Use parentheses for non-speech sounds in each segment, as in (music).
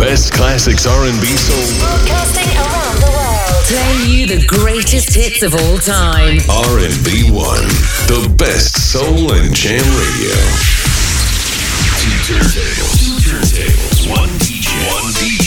best classics R&B soul. Broadcasting around the world. Playing you the greatest hits of all time. R&B One, the best soul and jam radio. Two turntables, two turntables, one DJ, one DJ.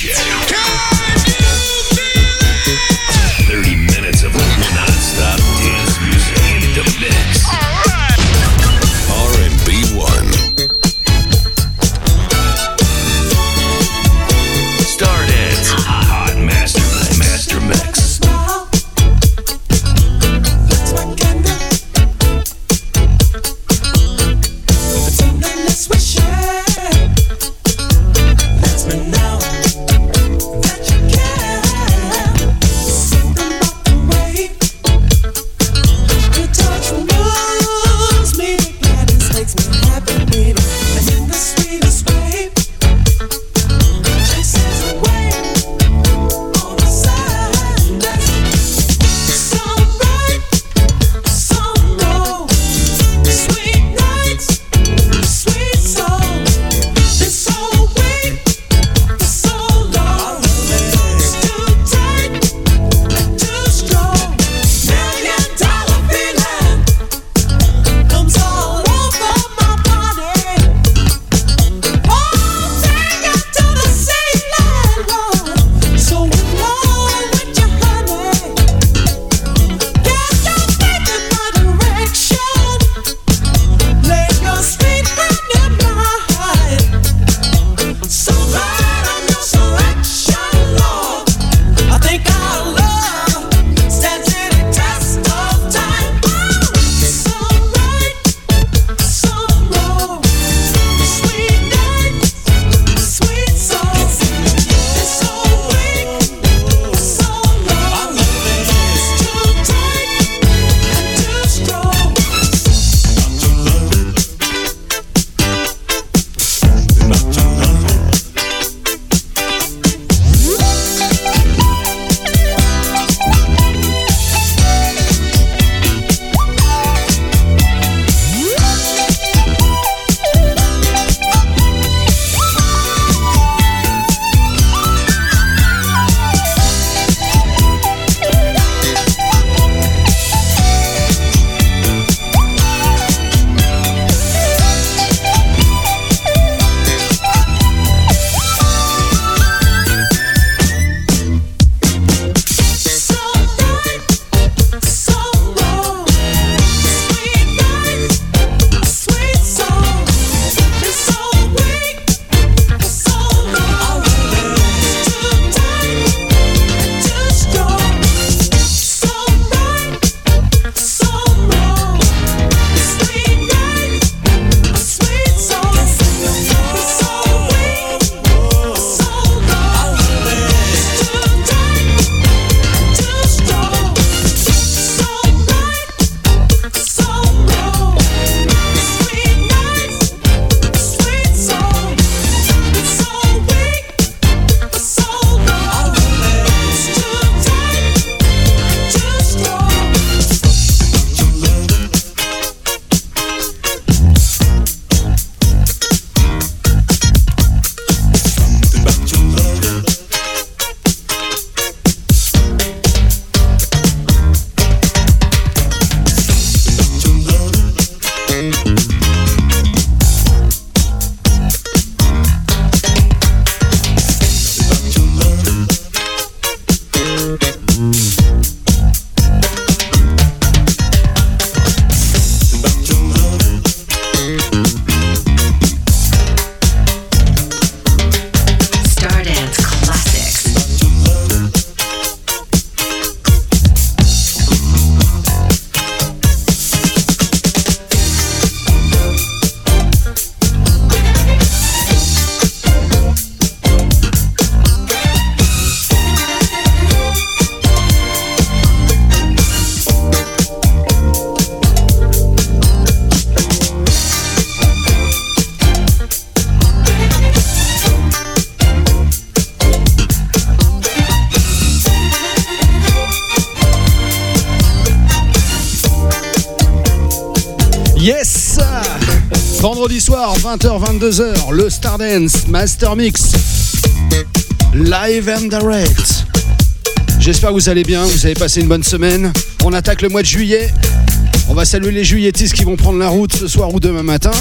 22h, le Stardance Master Mix. Live and direct. J'espère que vous allez bien, vous avez passé une bonne semaine. On attaque le mois de juillet. On va saluer les juilletistes qui vont prendre la route ce soir ou demain matin.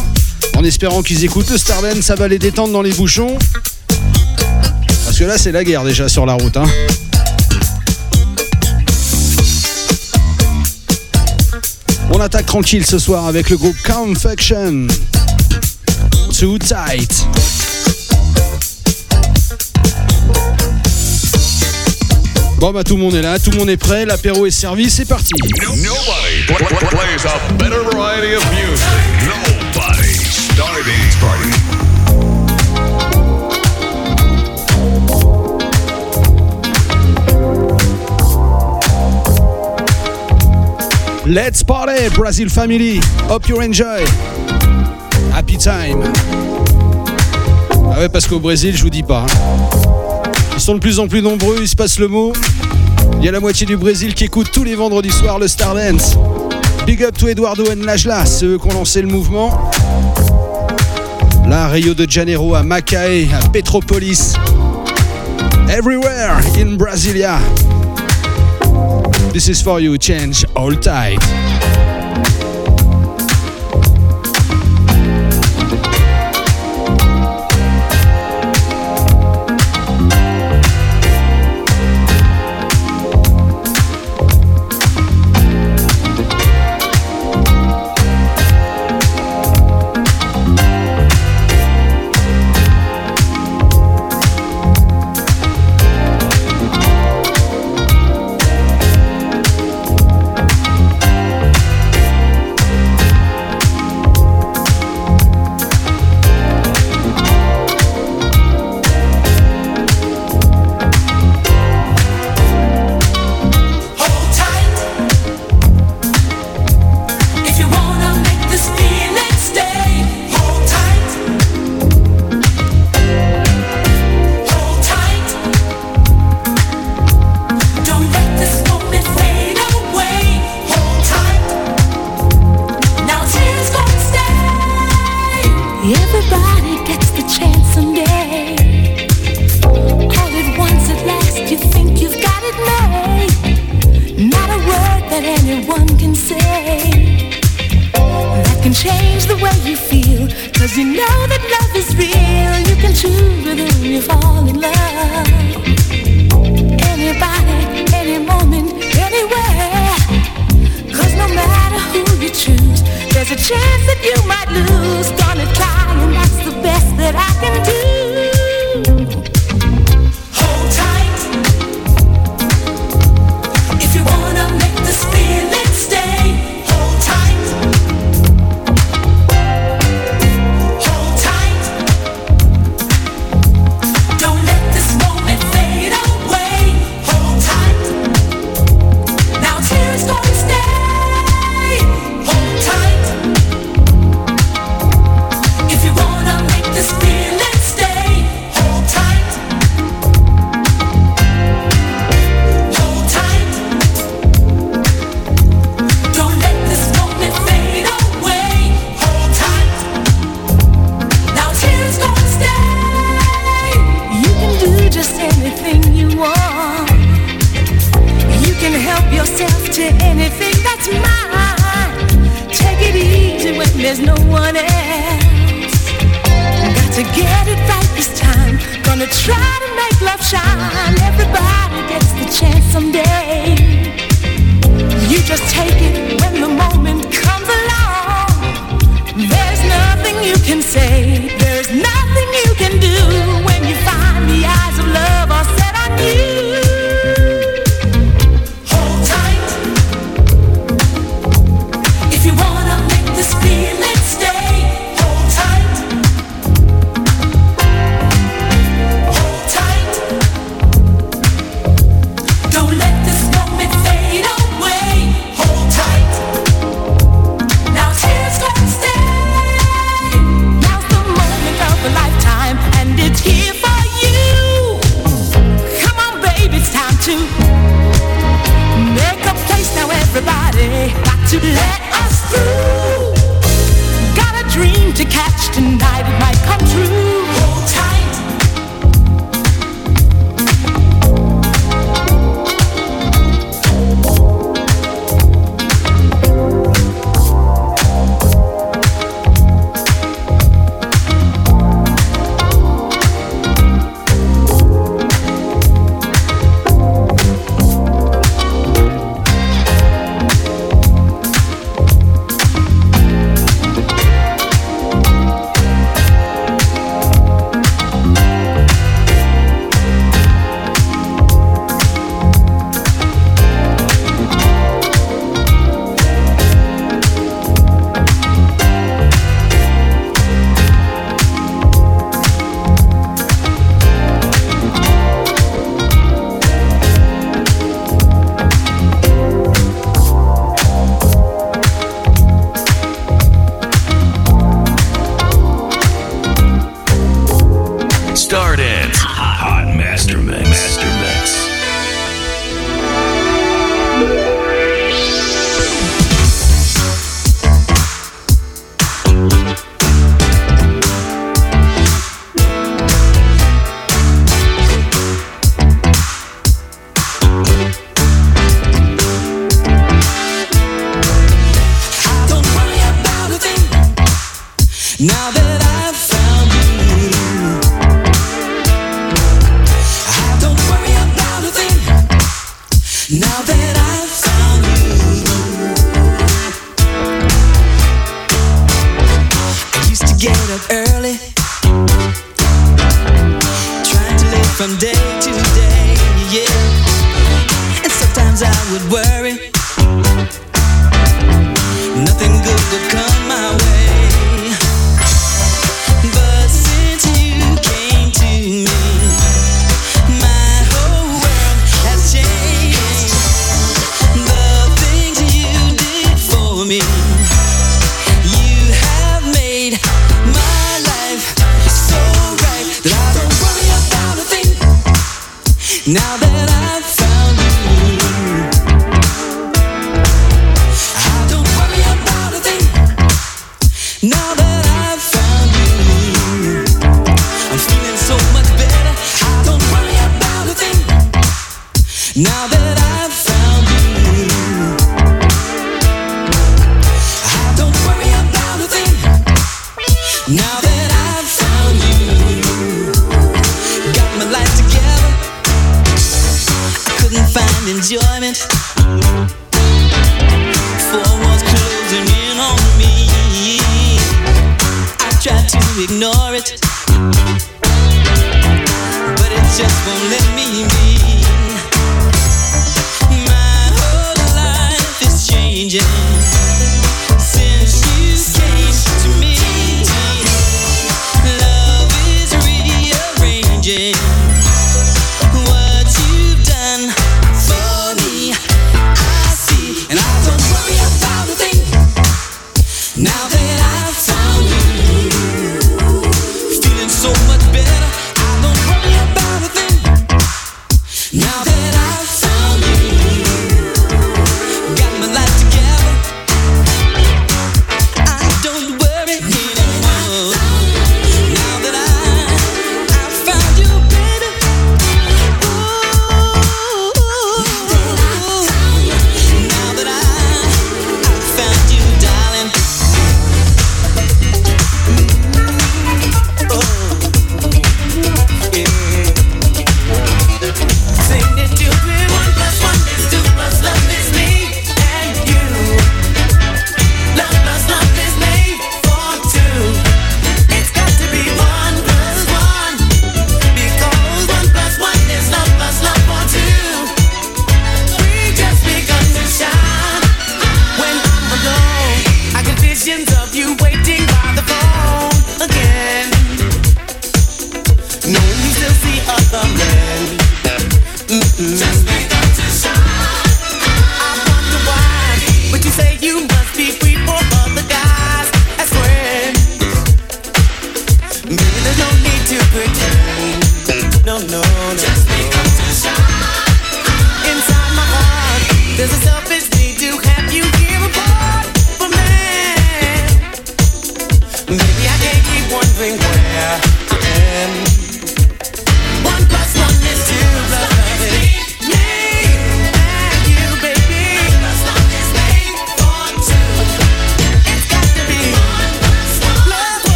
En espérant qu'ils écoutent le Starden, ça va les détendre dans les bouchons. Parce que là, c'est la guerre déjà sur la route. Hein. On attaque tranquille ce soir avec le groupe Confection. Too tight. Bon bah tout le monde est là, tout le monde est prêt, l'apéro est servi, c'est parti. Nobody pl- pl- plays a better variety of music. Nobody. Stardance Party. Let's party, Brazil family. Hope you enjoy. Time. Ah ouais, parce qu'au Brésil, je vous dis pas. hein. Ils sont de plus en plus nombreux, il se passe le mot. Il y a la moitié du Brésil qui écoute tous les vendredis soirs le Stardance. Big up to Eduardo and Lajla, ceux qui ont lancé le mouvement. Là, à Rio de Janeiro, à Macaé, à Petropolis. Everywhere in Brasilia. This is for you, change all tight.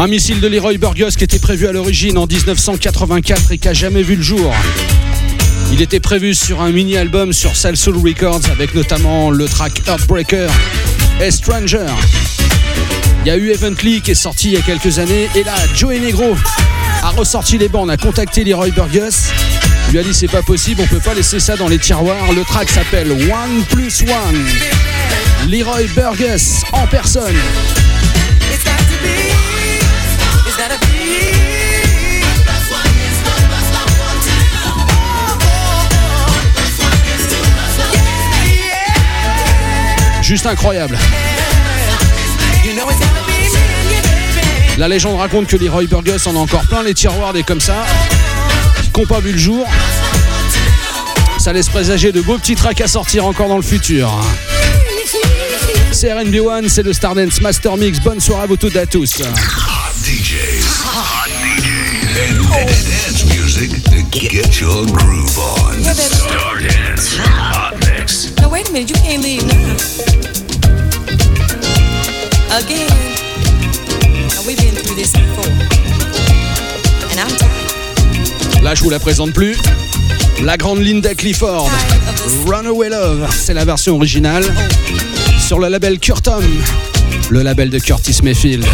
Un missile de Leroy Burgos qui était prévu à l'origine en 1984 et qui a jamais vu le jour. Il était prévu sur un mini-album sur Soul Records avec notamment le track Heartbreaker et Stranger. Il y a eu Evently qui est sorti il y a quelques années et là Joey Negro a ressorti les bandes, a contacté Leroy Burgos. Il lui a dit c'est pas possible, on peut pas laisser ça dans les tiroirs. Le track s'appelle One Plus One. Leroy Burgess en personne. You, baby. La légende raconte que Leroy Burgess en a encore plein les tiroirs des comme ça, qui n'ont pas vu le jour. Ça laisse présager de beaux petits tracks à sortir encore dans le futur. C'est RNB1, c'est le Stardance Master Mix. Bonne soirée à vous toutes et à tous. DJs. Dance music to get your groove on. Stardance Hot Mix. Now wait a minute, you can't leave now. Again. Now we've been through this before. And I'm tired. Là, je vous la présente plus. La grande Linda Clifford. Runaway Love, c'est la version originale. Sur le label Curtom, le label de Curtis Mayfield.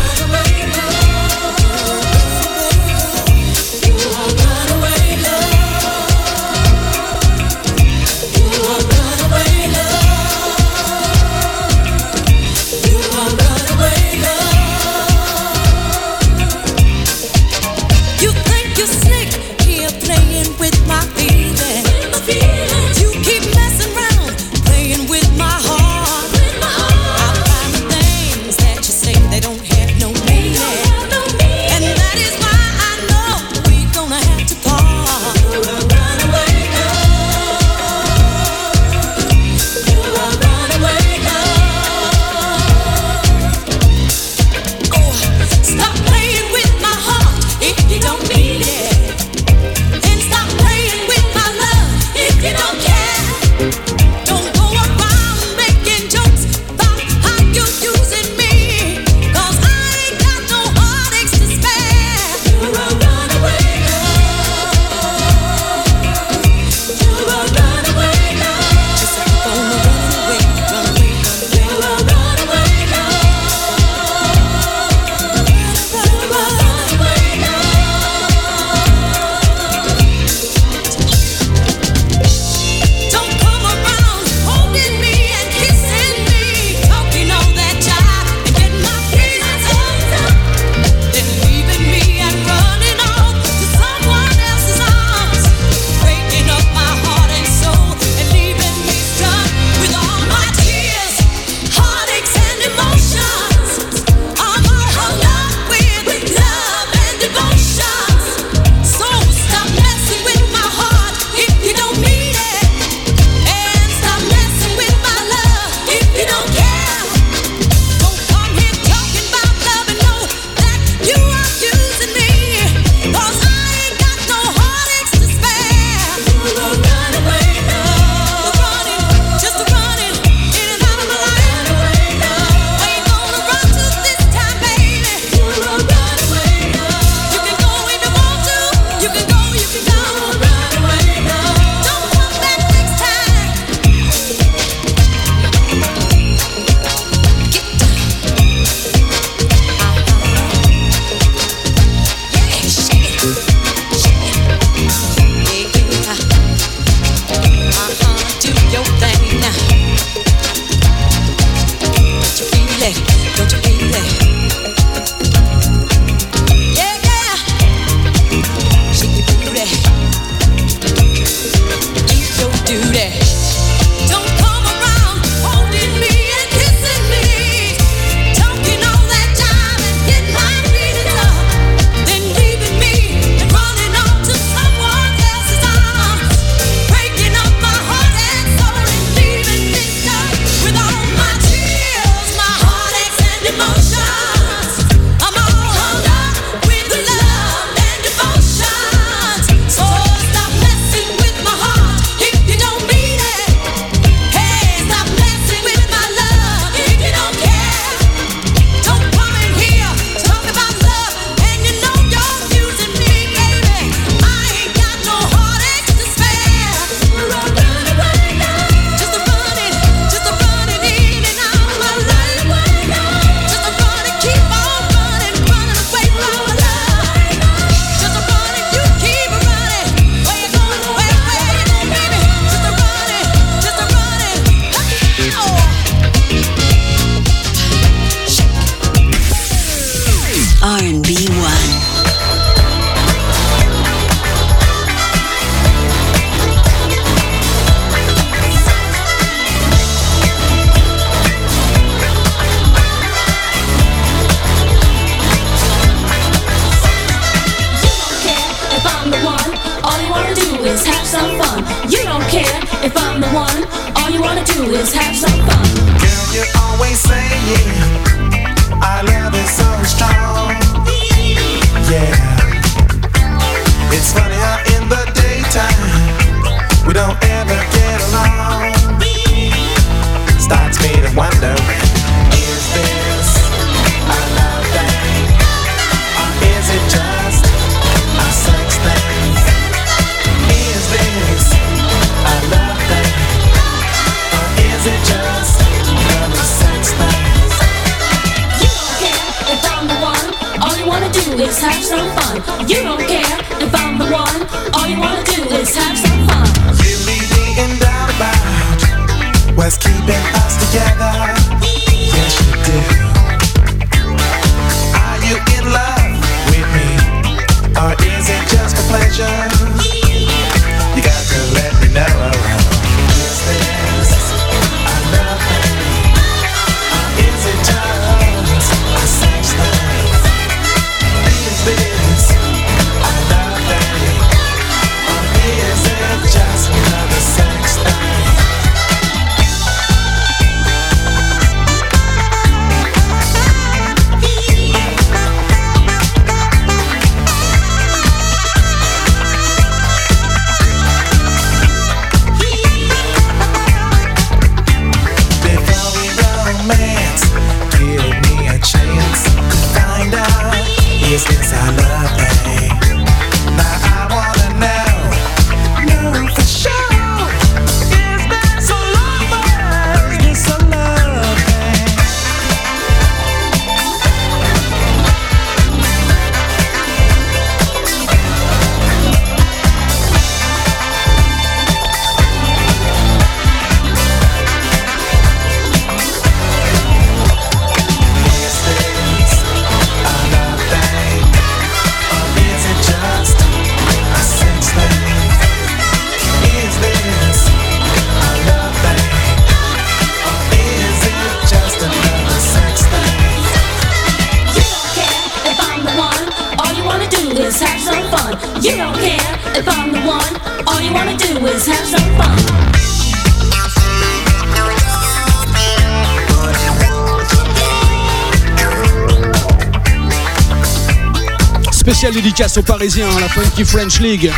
place aux Parisiens, hein, la Funky French League.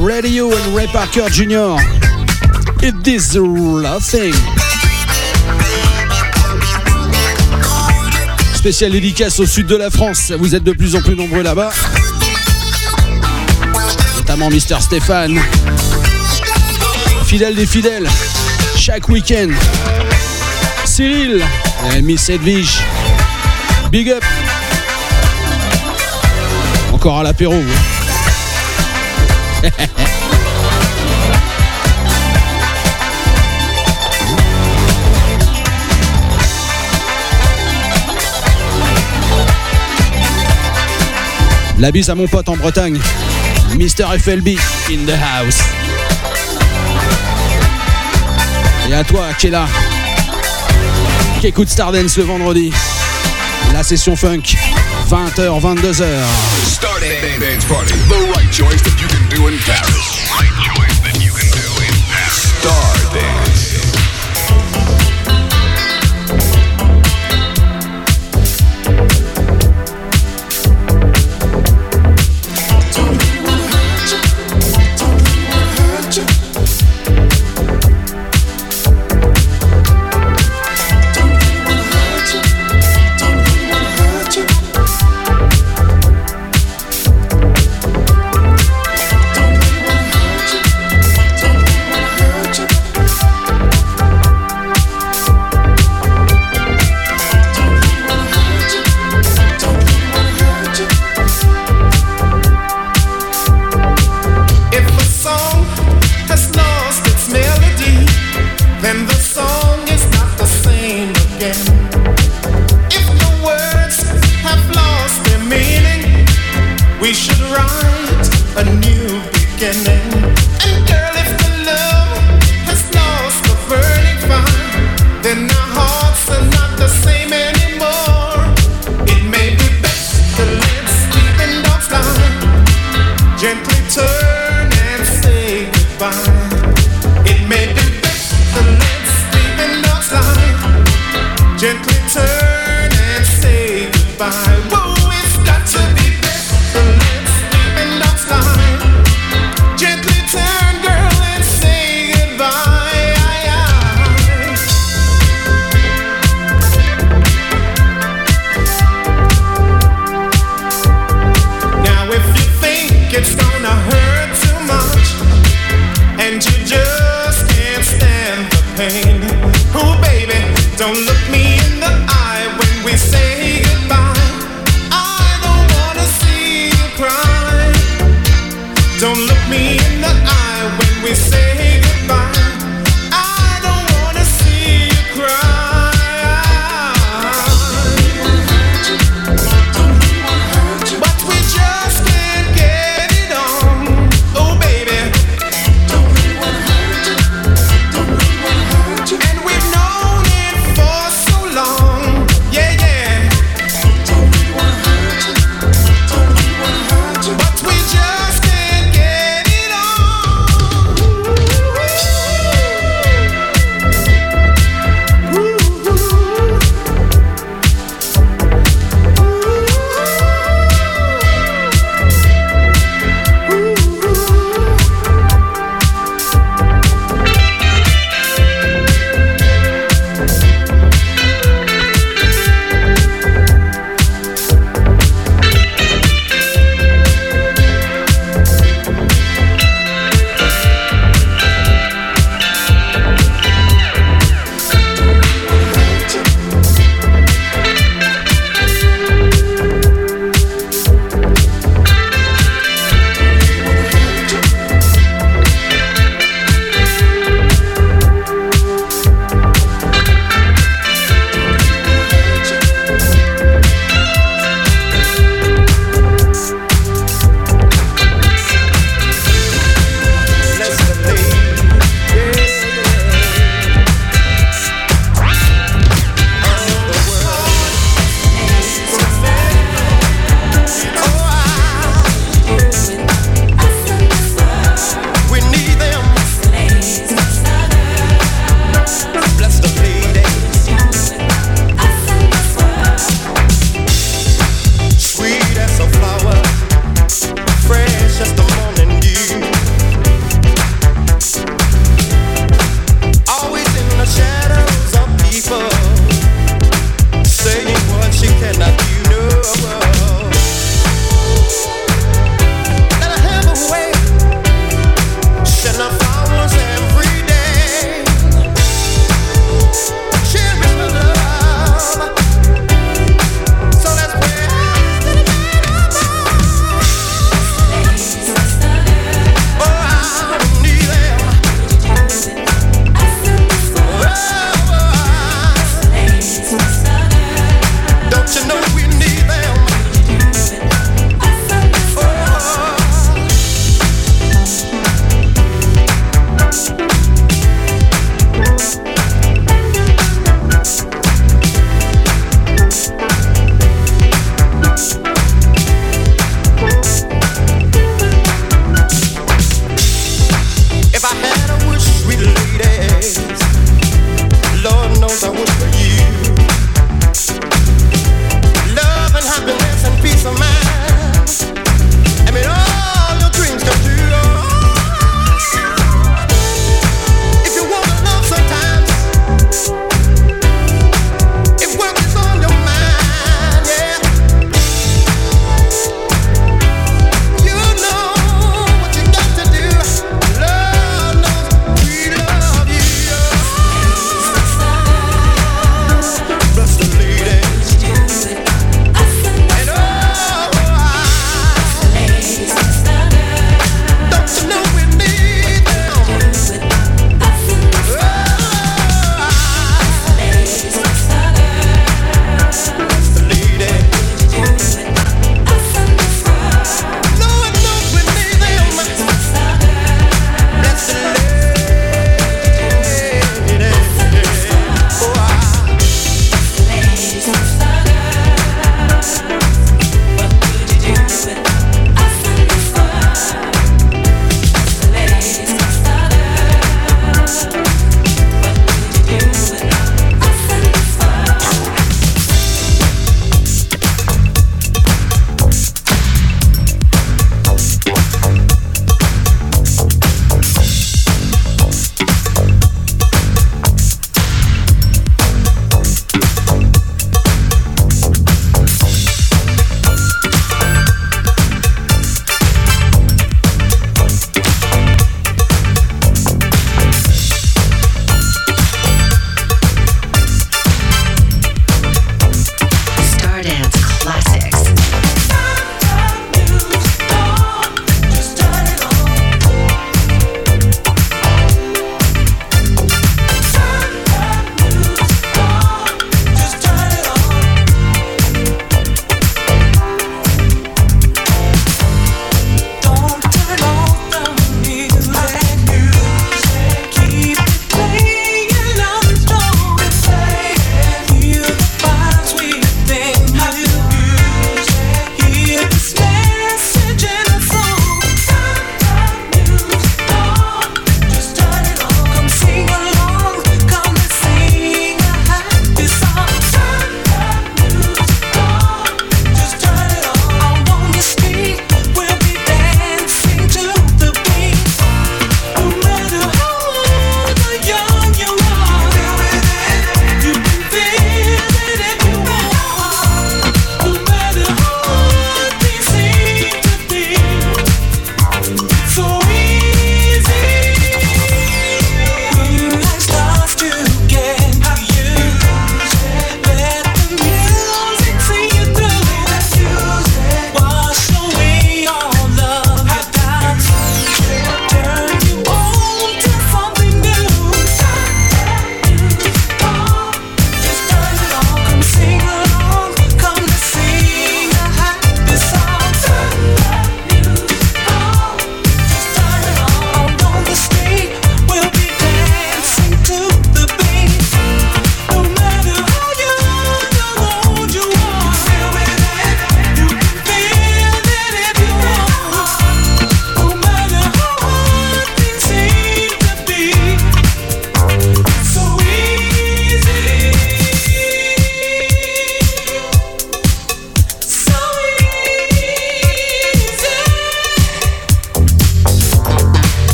Radio and Ray Parker Jr. It is the thing. Spéciale dédicace au sud de la France, vous êtes de plus en plus nombreux là-bas. Notamment Mister Stéphane. Fidèle des fidèles, chaque week-end. Cyril et Miss Edwige. Big up encore à l'apéro. Hein. La bise à mon pote en Bretagne, Mister FLB in the house. Et à toi qui là, qui écoute Stardance le vendredi, la session funk. 20h, 22h. The right choice that you can do in Paris. Right choice that you can do in Paris. Star Dance.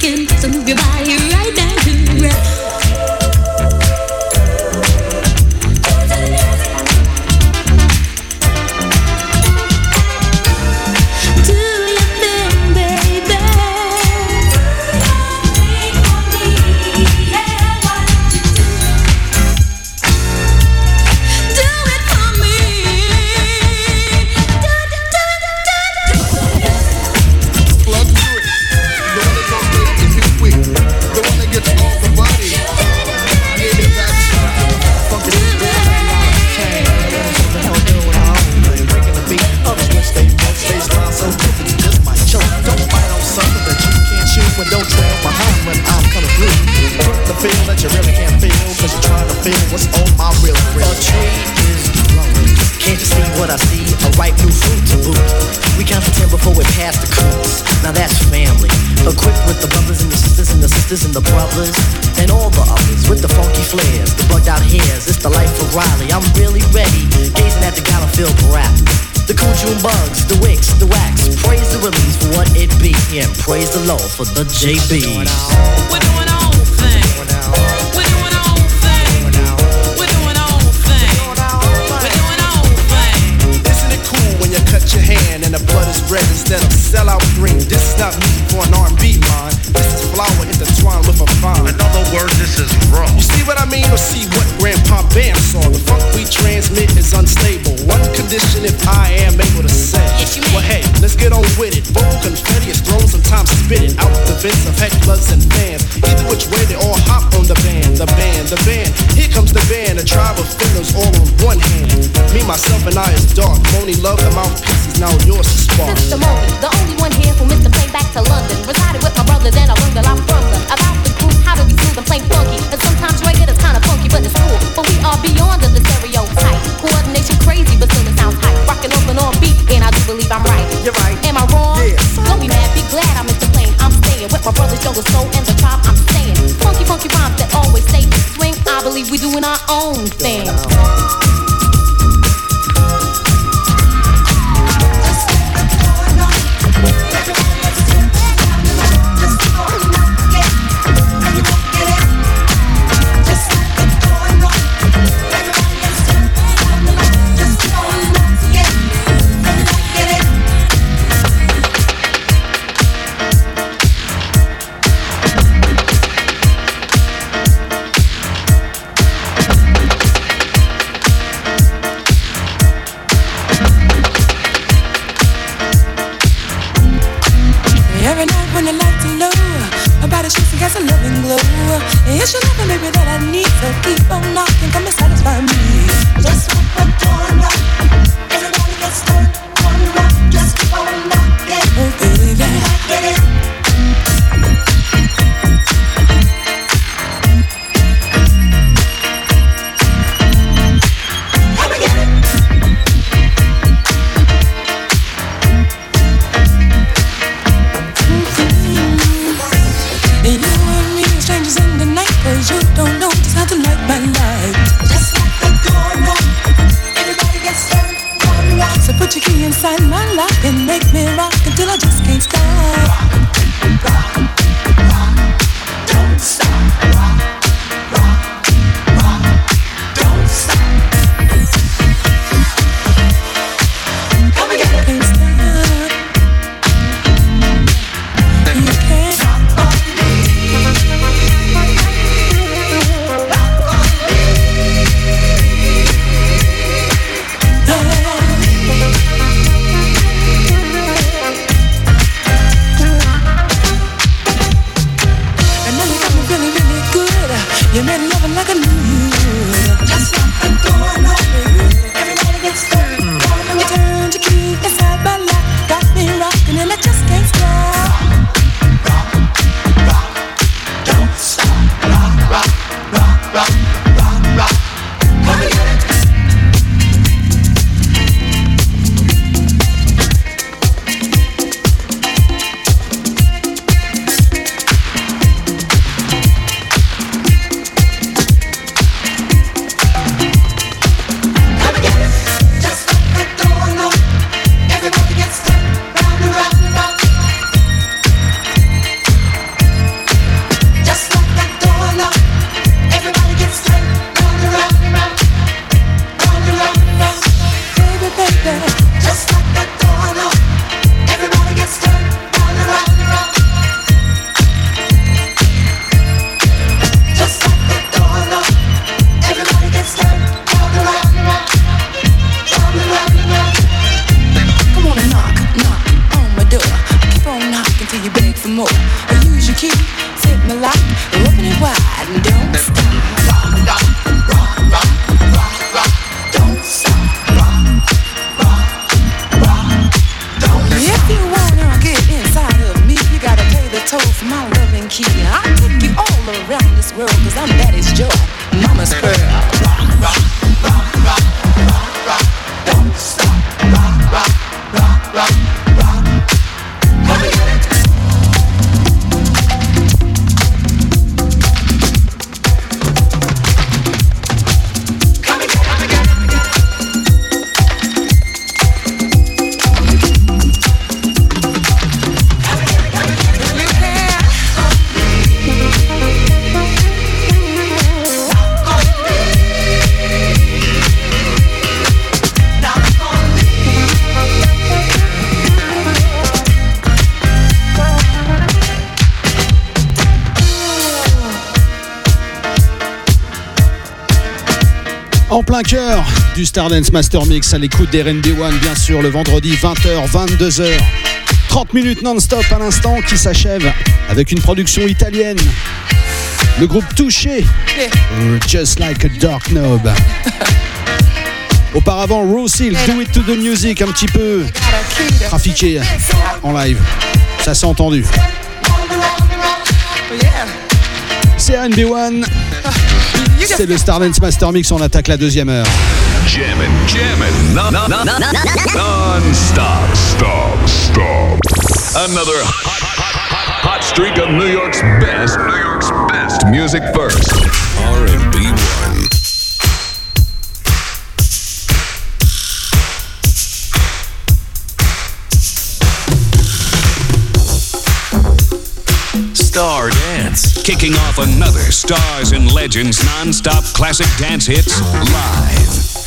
can for Cœur du Stardance Master Mix à l'écoute des RB One, bien sûr, le vendredi 20h, 22h. 30 minutes non-stop à l'instant qui s'achève avec une production italienne. Le groupe Touché, Just Like a Dark Knob. (laughs) Auparavant, Rosil, Do It to the Music, un petit peu trafiqué en live. Ça s'est entendu. C'est RB1. C'est le Stardance Master Mix, on attaque la deuxième heure. Jammin', jammin', non, non, non, non-stop, stop, stop. Another hot, hot, hot, hot streak of New York's best, New York's best music first. R&B one. Star Dance, kicking off another Stars and Legends non-stop classic dance hits live.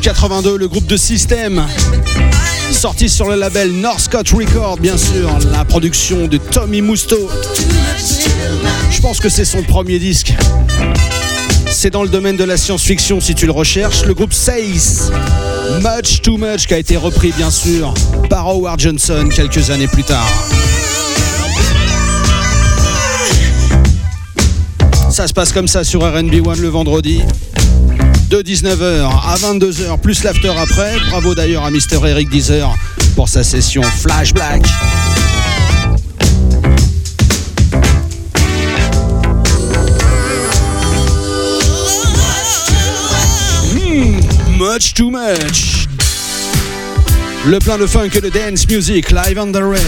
1982, le groupe de System, sorti sur le label North Scott Record, bien sûr, la production de Tommy Musto. Je pense que c'est son premier disque. C'est dans le domaine de la science-fiction si tu le recherches. Le groupe Seis, Much Too Much, qui a été repris bien sûr par Howard Johnson quelques années plus tard. Ça se passe comme ça sur RB1 le vendredi de 19h à 22h, plus l'after après. Bravo d'ailleurs à Mister Eric Deezer pour sa session Flashback. Hmm, much too much. Le plein de funk et de dance music live on the red.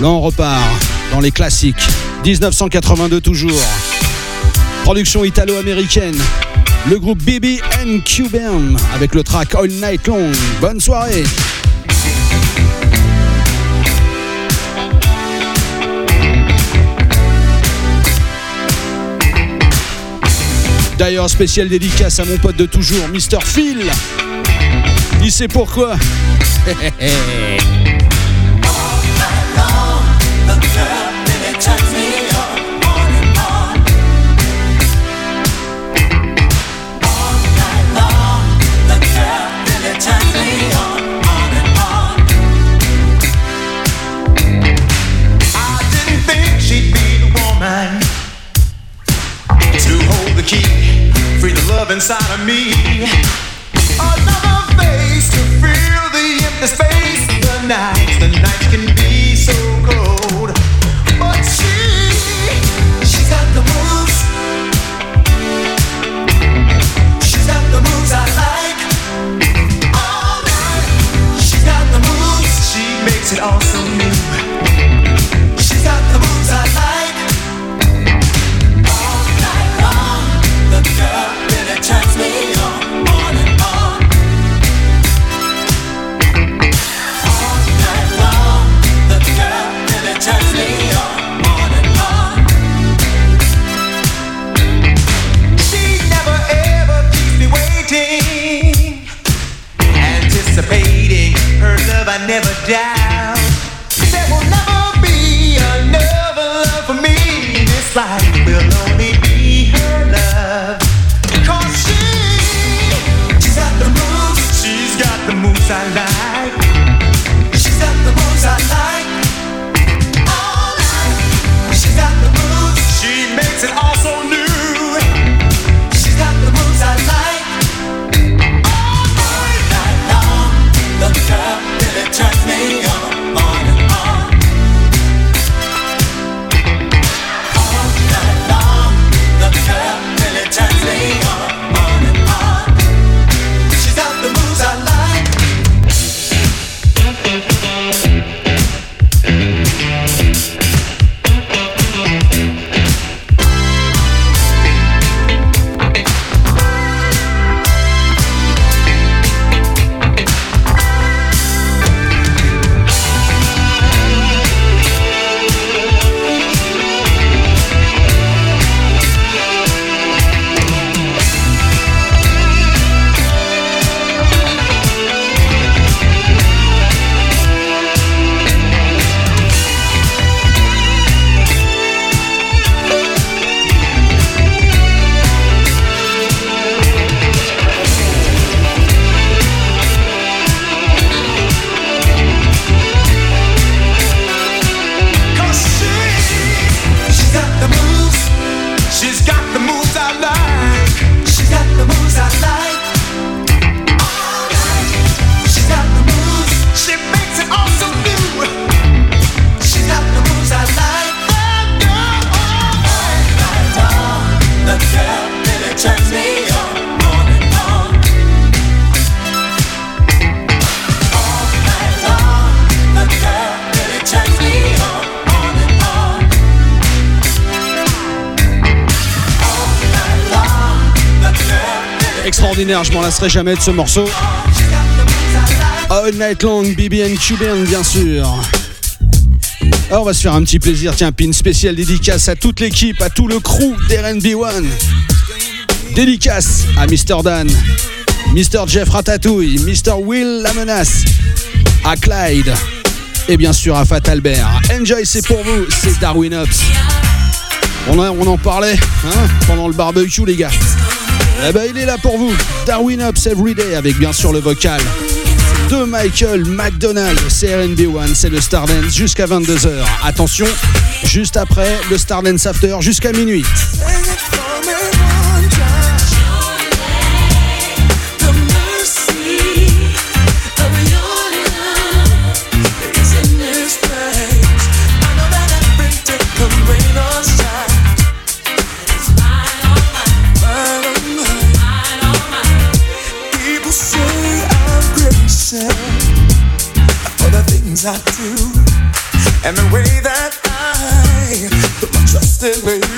Là, on repart dans les classiques. 1982 toujours. Production italo-américaine le groupe BB and Cuban avec le track All Night Long. Bonne soirée. D'ailleurs, spécial dédicace à mon pote de toujours, Mr. Phil. Il sait pourquoi. (laughs) Jamais de ce morceau. All Night Long, BB and Cuban, bien sûr. Alors, on va se faire un petit plaisir. Tiens, pin spécial dédicace à toute l'équipe, à tout le crew d'RB1. Dédicace à Mr. Dan, Mr. Jeff Ratatouille, Mr. Will La Menace, à Clyde et bien sûr à Fat Albert. Enjoy, c'est pour vous, c'est Darwin Ops. On, on en parlait hein, pendant le barbecue, les gars. Eh ben, il est là pour vous. Darwin Ups Everyday avec bien sûr le vocal de Michael McDonald. C'est RNB1, c'est le Stardance jusqu'à 22h. Attention, juste après le Stardance After jusqu'à minuit. And the way that I put my trust in you,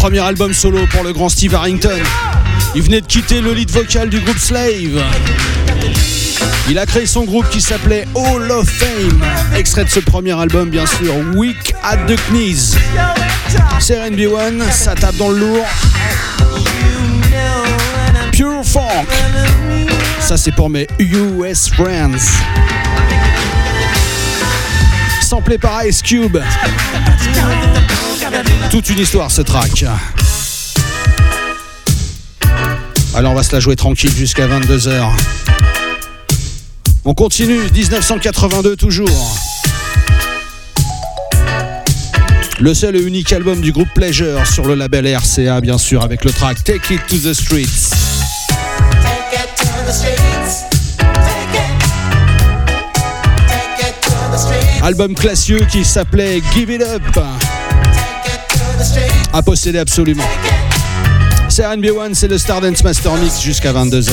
premier album solo pour le grand Steve Harrington. Il venait de quitter le lead vocal du groupe Slave. Il a créé son groupe qui s'appelait Hall of Fame. Extrait de ce premier album, bien sûr, Weak at the Knees. C'est RB1, ça tape dans le lourd. Pure Funk. Ça, c'est pour mes US Friends. Samplé par Ice Cube. Toute une histoire, ce track. Alors, on va se la jouer tranquille jusqu'à 22h. On continue, 1982 toujours. Le seul et unique album du groupe Pleasure sur le label RCA, bien sûr, avec le track Take It to the Streets. Take it to the streets. Take it. Take it to the streets. Album classieux qui s'appelait Give It Up. À posséder absolument. C'est RB1, c'est le Stardance Master Mix jusqu'à 22h.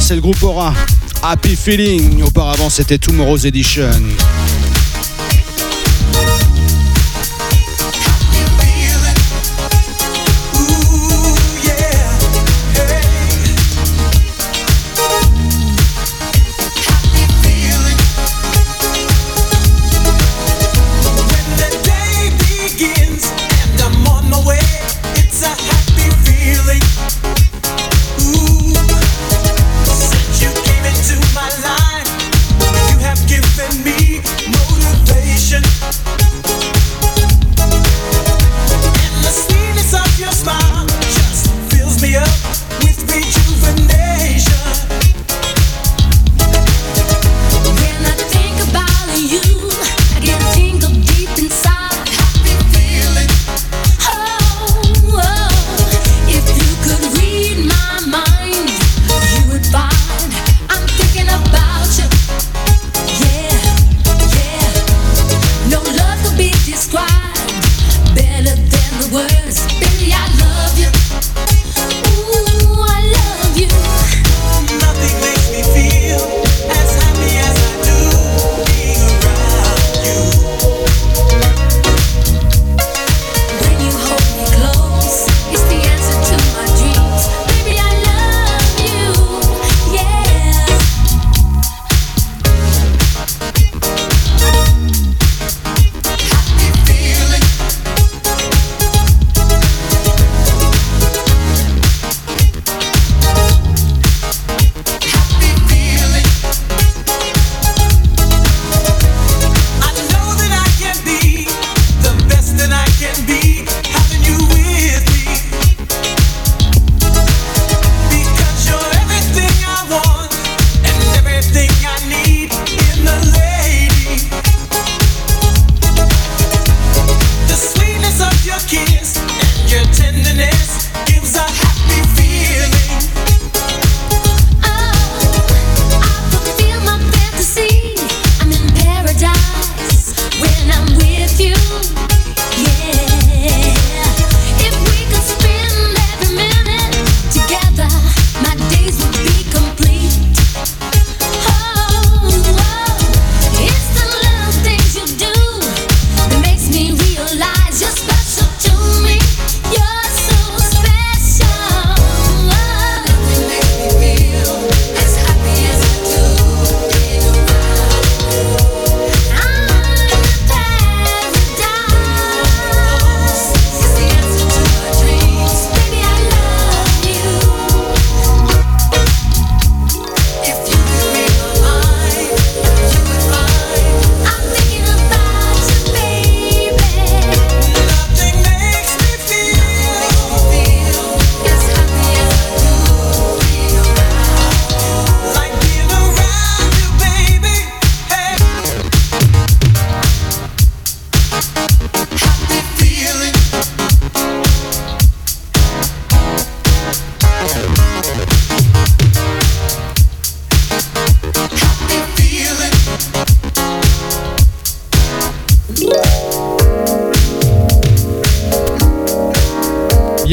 c'est le groupe Aura. Happy Feeling, auparavant c'était Tomorrow's Edition.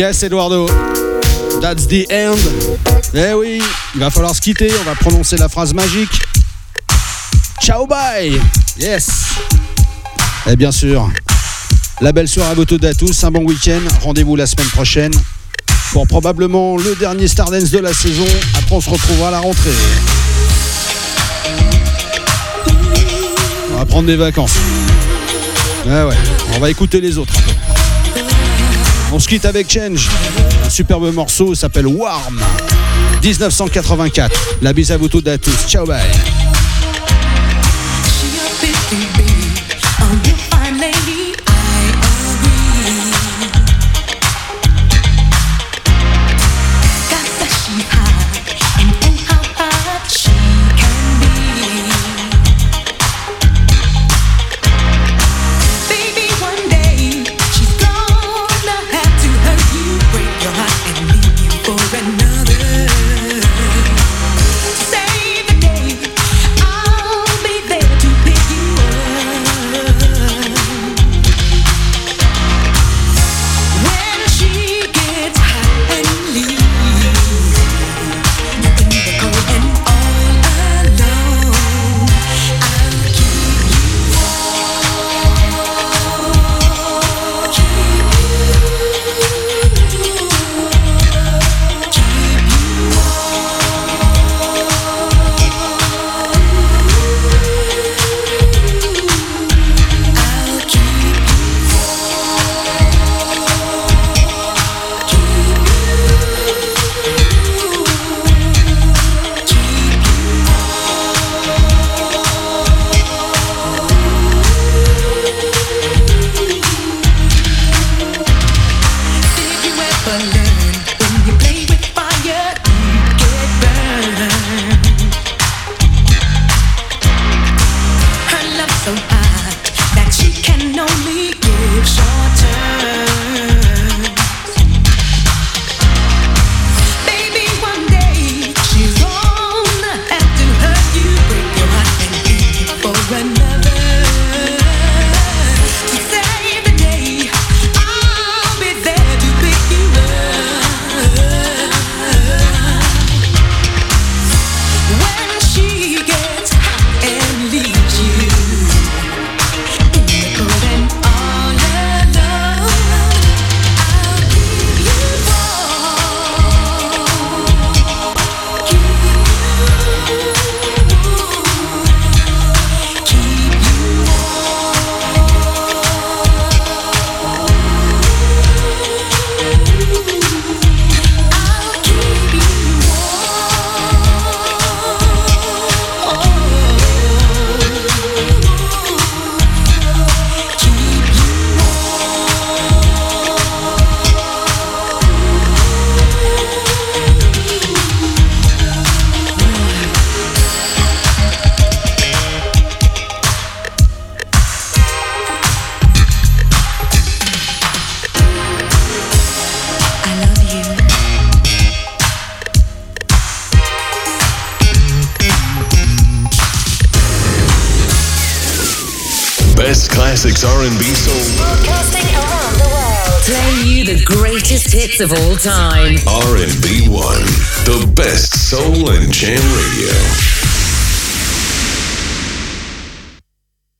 Yes, Eduardo. That's the end. Eh oui, il va falloir se quitter. On va prononcer la phrase magique. Ciao, bye. Yes. Et bien sûr, la belle soirée à vous toutes et à tous. Un bon week-end. Rendez-vous la semaine prochaine pour probablement le dernier Stardance de la saison. Après, on se retrouvera à la rentrée. On va prendre des vacances. Ouais, ouais. On va écouter les autres. un peu. On se quitte avec Change. Un superbe morceau s'appelle Warm. 1984. La bise à vous toutes et à tous. Ciao, bye.